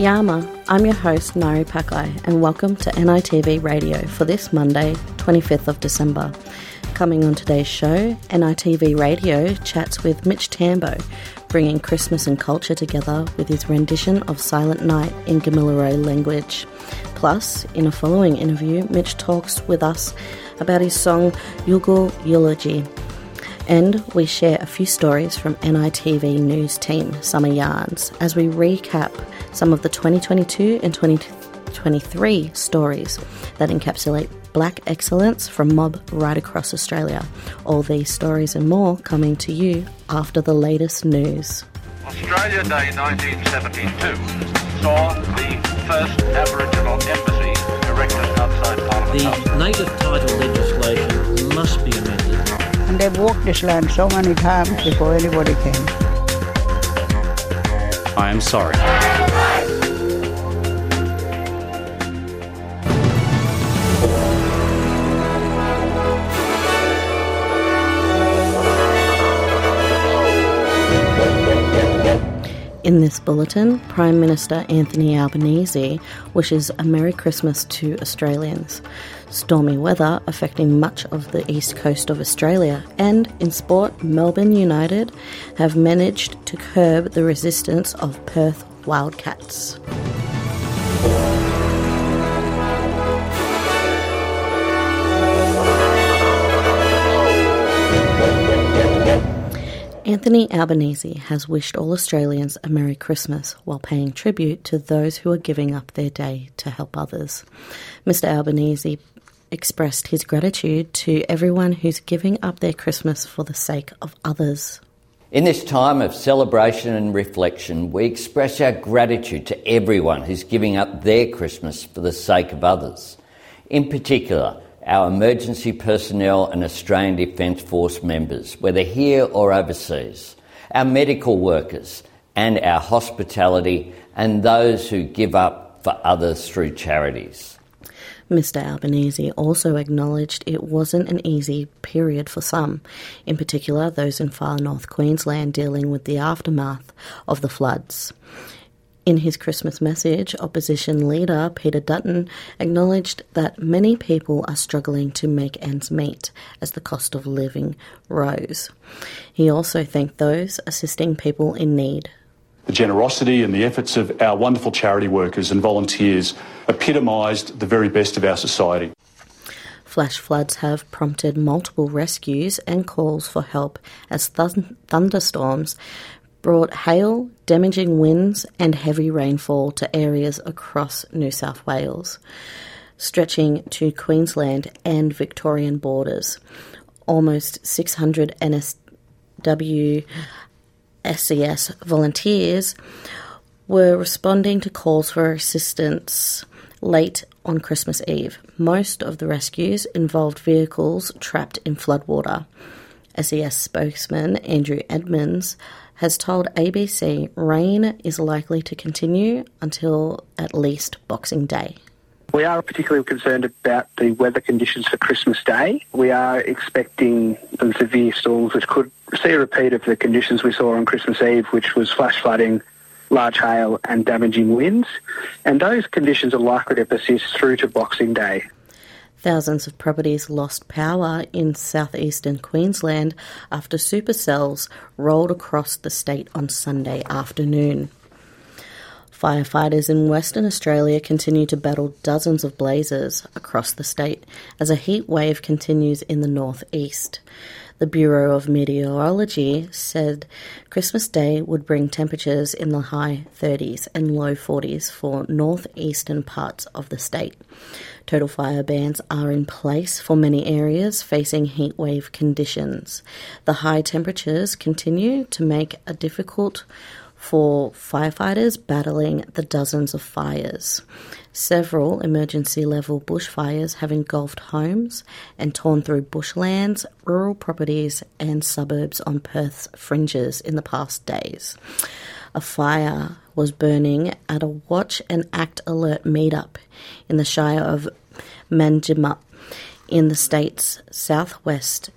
Yama, I'm your host Nari Pakai, and welcome to NITV Radio for this Monday, 25th of December. Coming on today's show, NITV Radio chats with Mitch Tambo, bringing Christmas and culture together with his rendition of Silent Night in Gamilaroi language. Plus, in a following interview, Mitch talks with us about his song Yulgal Eulogy. And we share a few stories from NITV News Team Summer Yarns as we recap some of the 2022 and 2023 stories that encapsulate black excellence from mob right across Australia. All these stories and more coming to you after the latest news. Australia Day 1972 saw the first Aboriginal embassy erected outside Parliament The native title legislation must be amended. And they've walked this land so many times before anybody came. I am sorry. In this bulletin, Prime Minister Anthony Albanese wishes a Merry Christmas to Australians. Stormy weather affecting much of the east coast of Australia, and in sport, Melbourne United have managed to curb the resistance of Perth Wildcats. Anthony Albanese has wished all Australians a Merry Christmas while paying tribute to those who are giving up their day to help others. Mr. Albanese expressed his gratitude to everyone who's giving up their Christmas for the sake of others. In this time of celebration and reflection, we express our gratitude to everyone who's giving up their Christmas for the sake of others. In particular, our emergency personnel and Australian Defence Force members, whether here or overseas, our medical workers, and our hospitality, and those who give up for others through charities. Mr. Albanese also acknowledged it wasn't an easy period for some, in particular those in far north Queensland dealing with the aftermath of the floods. In his Christmas message, opposition leader Peter Dutton acknowledged that many people are struggling to make ends meet as the cost of living rose. He also thanked those assisting people in need. The generosity and the efforts of our wonderful charity workers and volunteers epitomised the very best of our society. Flash floods have prompted multiple rescues and calls for help as thun- thunderstorms brought hail, damaging winds, and heavy rainfall to areas across New South Wales, stretching to Queensland and Victorian borders. Almost 600 NSW SES volunteers were responding to calls for assistance late on Christmas Eve. Most of the rescues involved vehicles trapped in floodwater. SES spokesman Andrew Edmonds has told ABC rain is likely to continue until at least Boxing Day. We are particularly concerned about the weather conditions for Christmas Day. We are expecting some severe storms which could see a repeat of the conditions we saw on Christmas Eve, which was flash flooding, large hail and damaging winds. And those conditions are likely to persist through to Boxing Day. Thousands of properties lost power in southeastern Queensland after supercells rolled across the state on Sunday afternoon. Firefighters in Western Australia continue to battle dozens of blazes across the state as a heat wave continues in the northeast. The Bureau of Meteorology said Christmas Day would bring temperatures in the high 30s and low 40s for northeastern parts of the state. Total fire bans are in place for many areas facing heat wave conditions. The high temperatures continue to make a difficult for firefighters battling the dozens of fires. Several emergency level bushfires have engulfed homes and torn through bushlands, rural properties, and suburbs on Perth's fringes in the past days. A fire was burning at a Watch and Act Alert meetup in the Shire of Manjimup in the state's southwest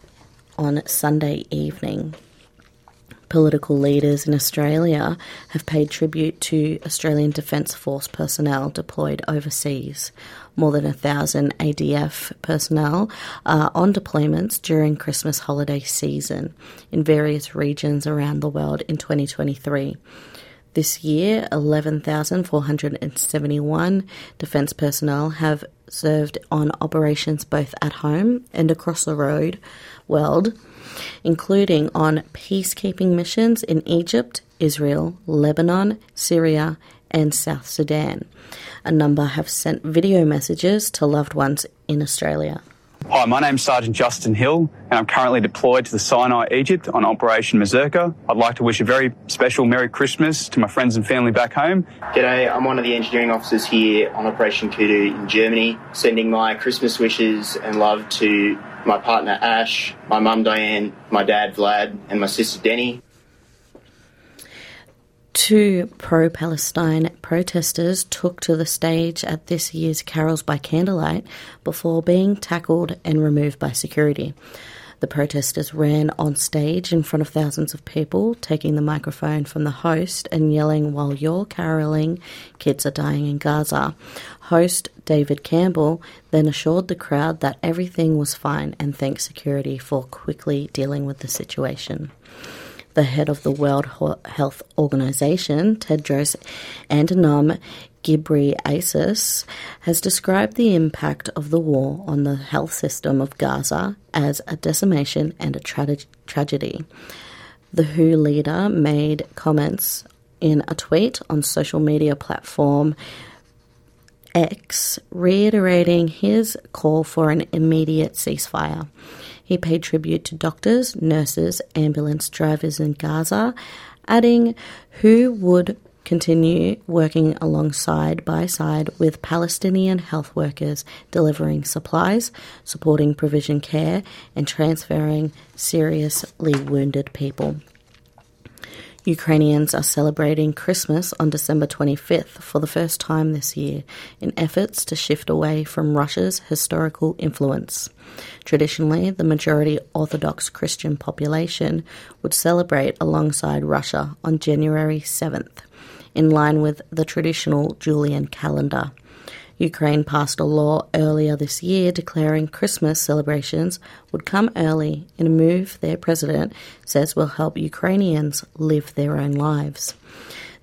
on Sunday evening. Political leaders in Australia have paid tribute to Australian Defence Force personnel deployed overseas. More than a thousand ADF personnel are on deployments during Christmas holiday season in various regions around the world in 2023. This year, 11,471 defence personnel have served on operations both at home and across the road world, including on peacekeeping missions in Egypt, Israel, Lebanon, Syria, and South Sudan. A number have sent video messages to loved ones in Australia. Hi, my name's Sergeant Justin Hill, and I'm currently deployed to the Sinai, Egypt on Operation Mazurka. I'd like to wish a very special Merry Christmas to my friends and family back home. G'day, I'm one of the engineering officers here on Operation Kudu in Germany, sending my Christmas wishes and love to my partner Ash, my mum Diane, my dad Vlad, and my sister Denny. Two pro Palestine protesters took to the stage at this year's Carols by Candlelight before being tackled and removed by security. The protesters ran on stage in front of thousands of people, taking the microphone from the host and yelling, While you're caroling, kids are dying in Gaza. Host David Campbell then assured the crowd that everything was fine and thanked security for quickly dealing with the situation the head of the World Health Organization, Tedros Adhanom Ghebreyesus, has described the impact of the war on the health system of Gaza as a decimation and a tra- tragedy. The WHO leader made comments in a tweet on social media platform X, reiterating his call for an immediate ceasefire. He paid tribute to doctors, nurses, ambulance drivers in Gaza, adding who would continue working alongside by side with Palestinian health workers delivering supplies, supporting provision care, and transferring seriously wounded people. Ukrainians are celebrating Christmas on December 25th for the first time this year in efforts to shift away from Russia's historical influence. Traditionally, the majority Orthodox Christian population would celebrate alongside Russia on January 7th, in line with the traditional Julian calendar. Ukraine passed a law earlier this year declaring Christmas celebrations would come early in a move their president says will help Ukrainians live their own lives.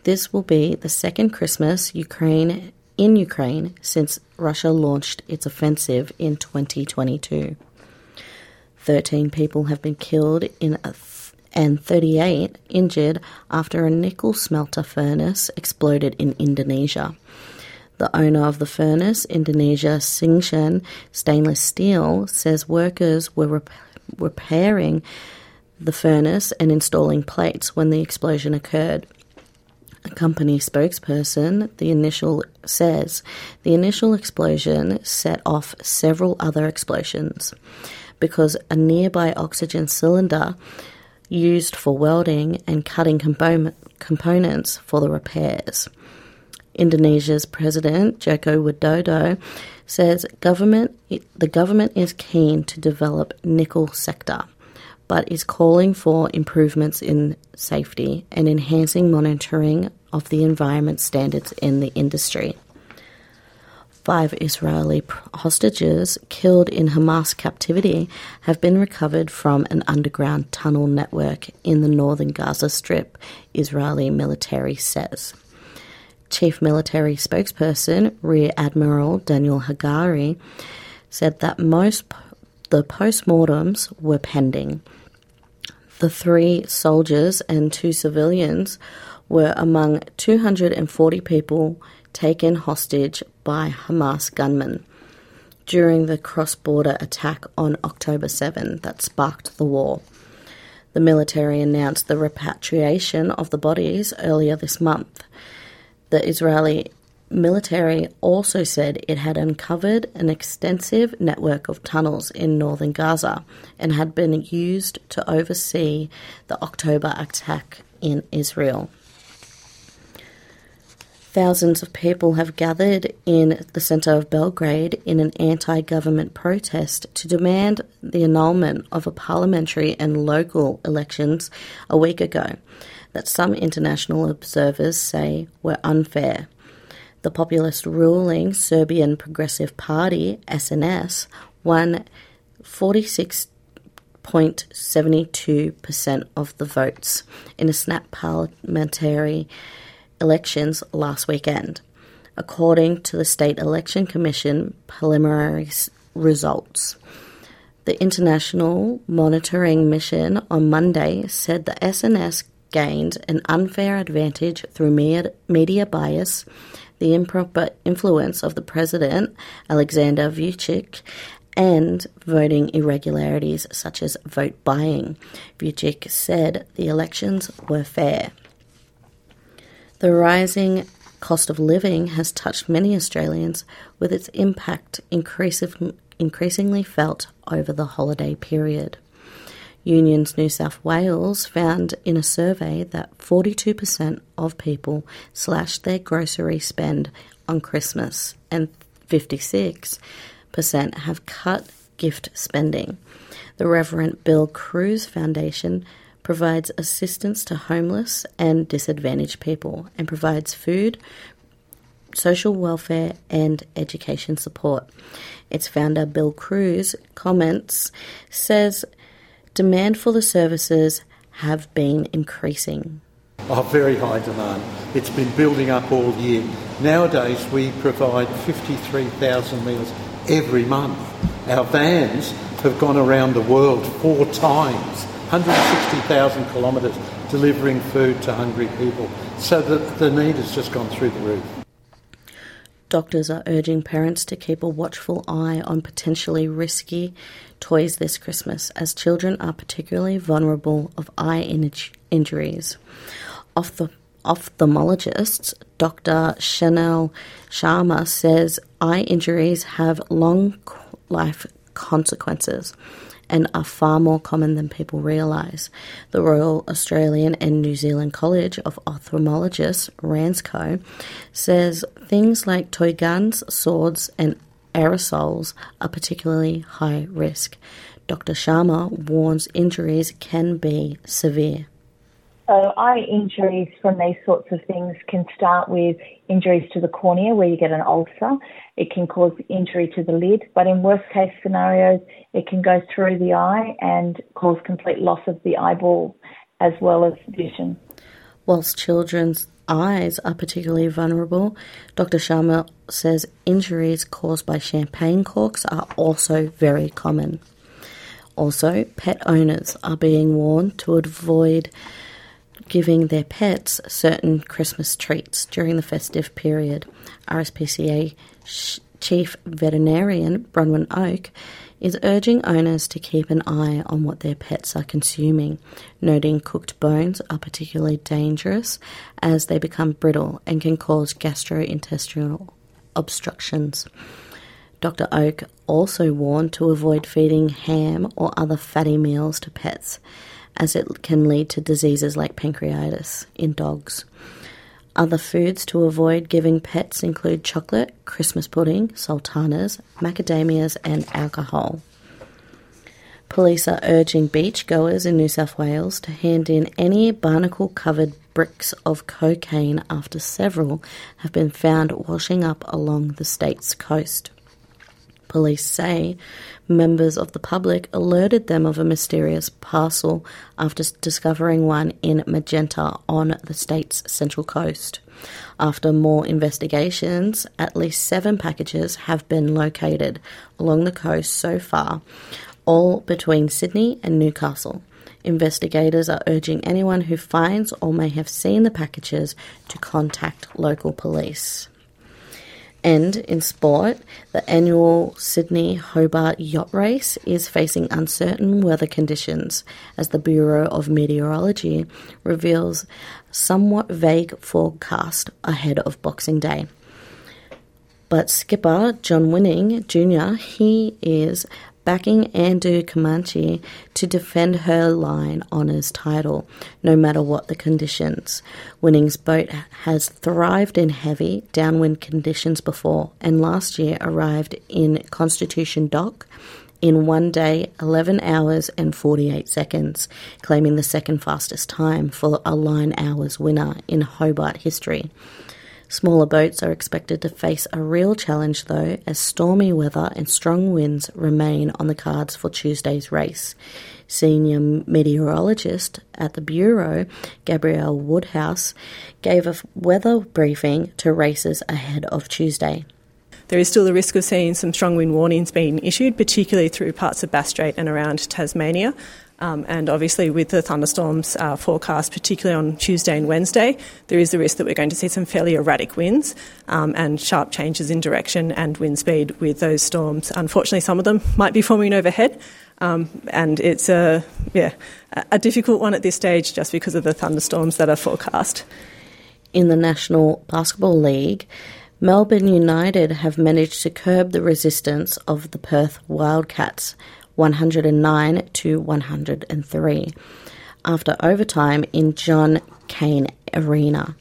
This will be the second Christmas Ukraine in Ukraine since Russia launched its offensive in 2022. 13 people have been killed in a and 38 injured after a nickel smelter furnace exploded in Indonesia. The owner of the furnace, Indonesia Tsingshan Stainless Steel, says workers were rep- repairing the furnace and installing plates when the explosion occurred. A company spokesperson, the initial says, the initial explosion set off several other explosions because a nearby oxygen cylinder used for welding and cutting component, components for the repairs. Indonesia's president Joko Widodo says government the government is keen to develop nickel sector but is calling for improvements in safety and enhancing monitoring of the environment standards in the industry. Five Israeli hostages killed in Hamas captivity have been recovered from an underground tunnel network in the northern Gaza Strip, Israeli military says. Chief Military Spokesperson Rear Admiral Daniel Hagari said that most the postmortems were pending. The three soldiers and two civilians were among 240 people taken hostage by Hamas gunmen during the cross border attack on October 7 that sparked the war. The military announced the repatriation of the bodies earlier this month. The Israeli military also said it had uncovered an extensive network of tunnels in northern Gaza and had been used to oversee the October attack in Israel. Thousands of people have gathered in the centre of Belgrade in an anti government protest to demand the annulment of a parliamentary and local elections a week ago that some international observers say were unfair. The populist ruling Serbian Progressive Party, SNS, won 46.72% of the votes in a snap parliamentary elections last weekend, according to the State Election Commission preliminary results. The International Monitoring Mission on Monday said the SNS gained an unfair advantage through media bias, the improper influence of the president, Alexander Vucic, and voting irregularities such as vote buying. Vucic said the elections were fair. The rising cost of living has touched many Australians, with its impact increasingly felt over the holiday period. Unions New South Wales found in a survey that 42% of people slashed their grocery spend on Christmas and 56% have cut gift spending. The Reverend Bill Crews Foundation provides assistance to homeless and disadvantaged people, and provides food, social welfare, and education support. Its founder, Bill Crews, comments, says demand for the services have been increasing. Oh, very high demand. It's been building up all year. Nowadays, we provide 53,000 meals every month. Our vans have gone around the world four times 160,000 kilometres delivering food to hungry people. So the, the need has just gone through the roof. Doctors are urging parents to keep a watchful eye on potentially risky toys this Christmas, as children are particularly vulnerable of eye in- injuries. The ophthalmologist Dr. Chanel Sharma says eye injuries have long life consequences and are far more common than people realise. The Royal Australian and New Zealand College of Ophthalmologists, RANZCO, says things like toy guns, swords, and aerosols are particularly high risk. Dr. Sharma warns injuries can be severe. So, eye injuries from these sorts of things can start with injuries to the cornea, where you get an ulcer. It can cause injury to the lid, but in worst case scenarios, it can go through the eye and cause complete loss of the eyeball as well as vision. Whilst children's eyes are particularly vulnerable, Dr. Sharma says injuries caused by champagne corks are also very common. Also, pet owners are being warned to avoid giving their pets certain Christmas treats during the festive period. RSPCA Chief Veterinarian Bronwyn Oak is urging owners to keep an eye on what their pets are consuming, noting cooked bones are particularly dangerous as they become brittle and can cause gastrointestinal obstructions. Dr. Oak also warned to avoid feeding ham or other fatty meals to pets as it can lead to diseases like pancreatitis in dogs. Other foods to avoid giving pets include chocolate, Christmas pudding, sultanas, macadamias, and alcohol. Police are urging beachgoers in New South Wales to hand in any barnacle covered bricks of cocaine after several have been found washing up along the state's coast. Police say members of the public alerted them of a mysterious parcel after discovering one in Magenta on the state's central coast. After more investigations, at least seven packages have been located along the coast so far, all between Sydney and Newcastle. Investigators are urging anyone who finds or may have seen the packages to contact local police. And in sport, the annual Sydney Hobart Yacht Race is facing uncertain weather conditions as the Bureau of Meteorology reveals somewhat vague forecast ahead of Boxing Day. But skipper John Winning Jr., he is backing Andoo Comanche to defend her line honours title, no matter what the conditions. Winning's boat has thrived in heavy downwind conditions before, and last year arrived in Constitution Dock in one day, 11 hours and 48 seconds, claiming the second fastest time for a line honours winner in Hobart history. Smaller boats are expected to face a real challenge, though, as stormy weather and strong winds remain on the cards for Tuesday's race. Senior meteorologist at the Bureau, Gabrielle Woodhouse, gave a weather briefing to racers ahead of Tuesday. There is still the risk of seeing some strong wind warnings being issued, particularly through parts of Bass Strait and around Tasmania. Um, and obviously, with the thunderstorms uh, forecast, particularly on Tuesday and Wednesday, there is the risk that we're going to see some fairly erratic winds um, and sharp changes in direction and wind speed with those storms. Unfortunately, some of them might be forming overhead, um, and it's a yeah a difficult one at this stage just because of the thunderstorms that are forecast. In the National Basketball League, Melbourne United have managed to curb the resistance of the Perth Wildcats 109 to 103 after overtime in John Cain Arena.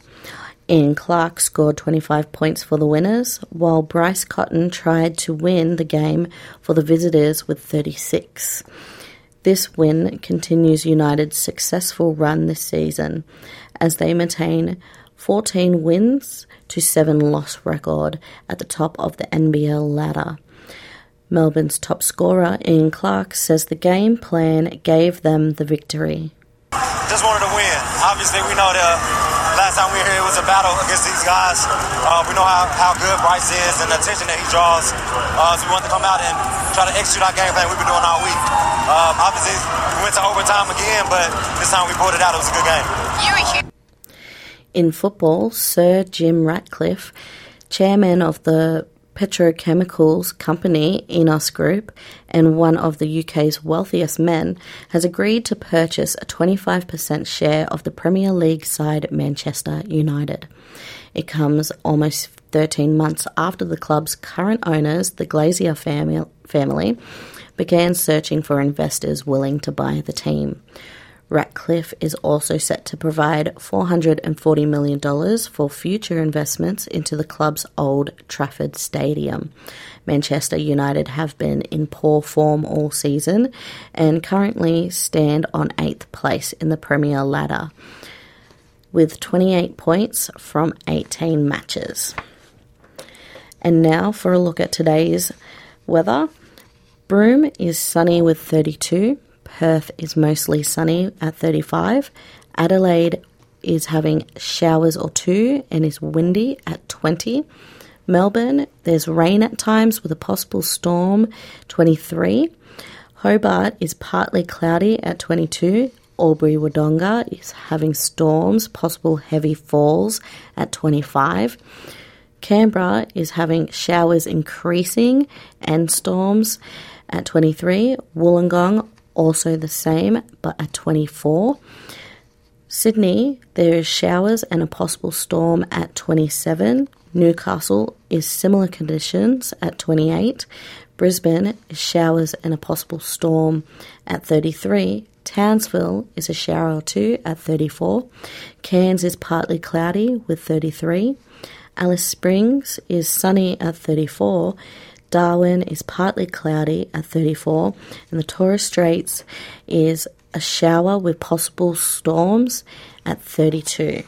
Ian Clark scored 25 points for the winners, while Bryce Cotton tried to win the game for the visitors with 36. This win continues United's successful run this season as they maintain 14 wins to 7 loss record at the top of the NBL ladder. Melbourne's top scorer, Ian Clark, says the game plan gave them the victory. Just wanted to win. Obviously, we know the last time we were here, it was a battle against these guys. Uh, we know how, how good Bryce is and the attention that he draws. Uh, so we wanted to come out and try to execute our game plan we've been doing all week. Um, obviously, we went to overtime again, but this time we pulled it out. It was a good game. In football, Sir Jim Ratcliffe, chairman of the petrochemicals company Ineos Group and one of the UK's wealthiest men, has agreed to purchase a 25% share of the Premier League side Manchester United. It comes almost 13 months after the club's current owners, the Glazer family, began searching for investors willing to buy the team. Ratcliffe is also set to provide $440 million for future investments into the club's Old Trafford Stadium. Manchester United have been in poor form all season and currently stand on eighth place in the Premier ladder with 28 points from 18 matches. And now for a look at today's weather. Broome is sunny with 32. Perth is mostly sunny at 35. Adelaide is having showers or two and is windy at 20. Melbourne, there's rain at times with a possible storm, 23. Hobart is partly cloudy at 22. Albury Wodonga is having storms, possible heavy falls at 25. Canberra is having showers increasing and storms at 23. Wollongong also the same, but at 24. Sydney, there is showers and a possible storm at 27. Newcastle is similar conditions at 28. Brisbane is showers and a possible storm at 33. Townsville is a shower or two at 34. Cairns is partly cloudy with 33. Alice Springs is sunny at 34. Darwin is partly cloudy at 34, and the Torres Straits is a shower with possible storms at 32.